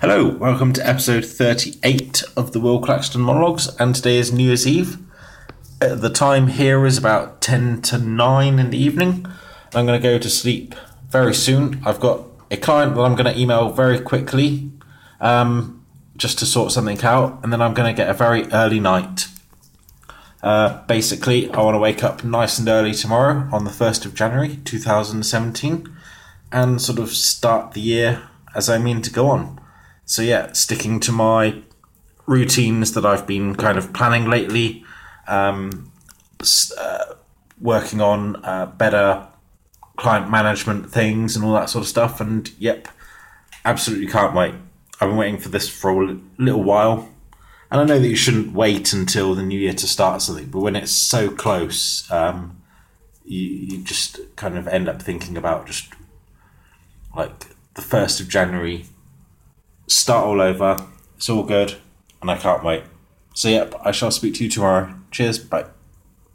Hello, welcome to episode 38 of the Will Claxton Monologues, and today is New Year's Eve. Uh, the time here is about 10 to 9 in the evening. I'm going to go to sleep very soon. I've got a client that I'm going to email very quickly um, just to sort something out, and then I'm going to get a very early night. Uh, basically, I want to wake up nice and early tomorrow on the 1st of January 2017 and sort of start the year as I mean to go on. So, yeah, sticking to my routines that I've been kind of planning lately, um, uh, working on uh, better client management things and all that sort of stuff. And, yep, absolutely can't wait. I've been waiting for this for a little while. And I know that you shouldn't wait until the new year to start something, but when it's so close, um, you, you just kind of end up thinking about just like the 1st of January, start all over. It's all good, and I can't wait. So, yep, I shall speak to you tomorrow. Cheers, bye.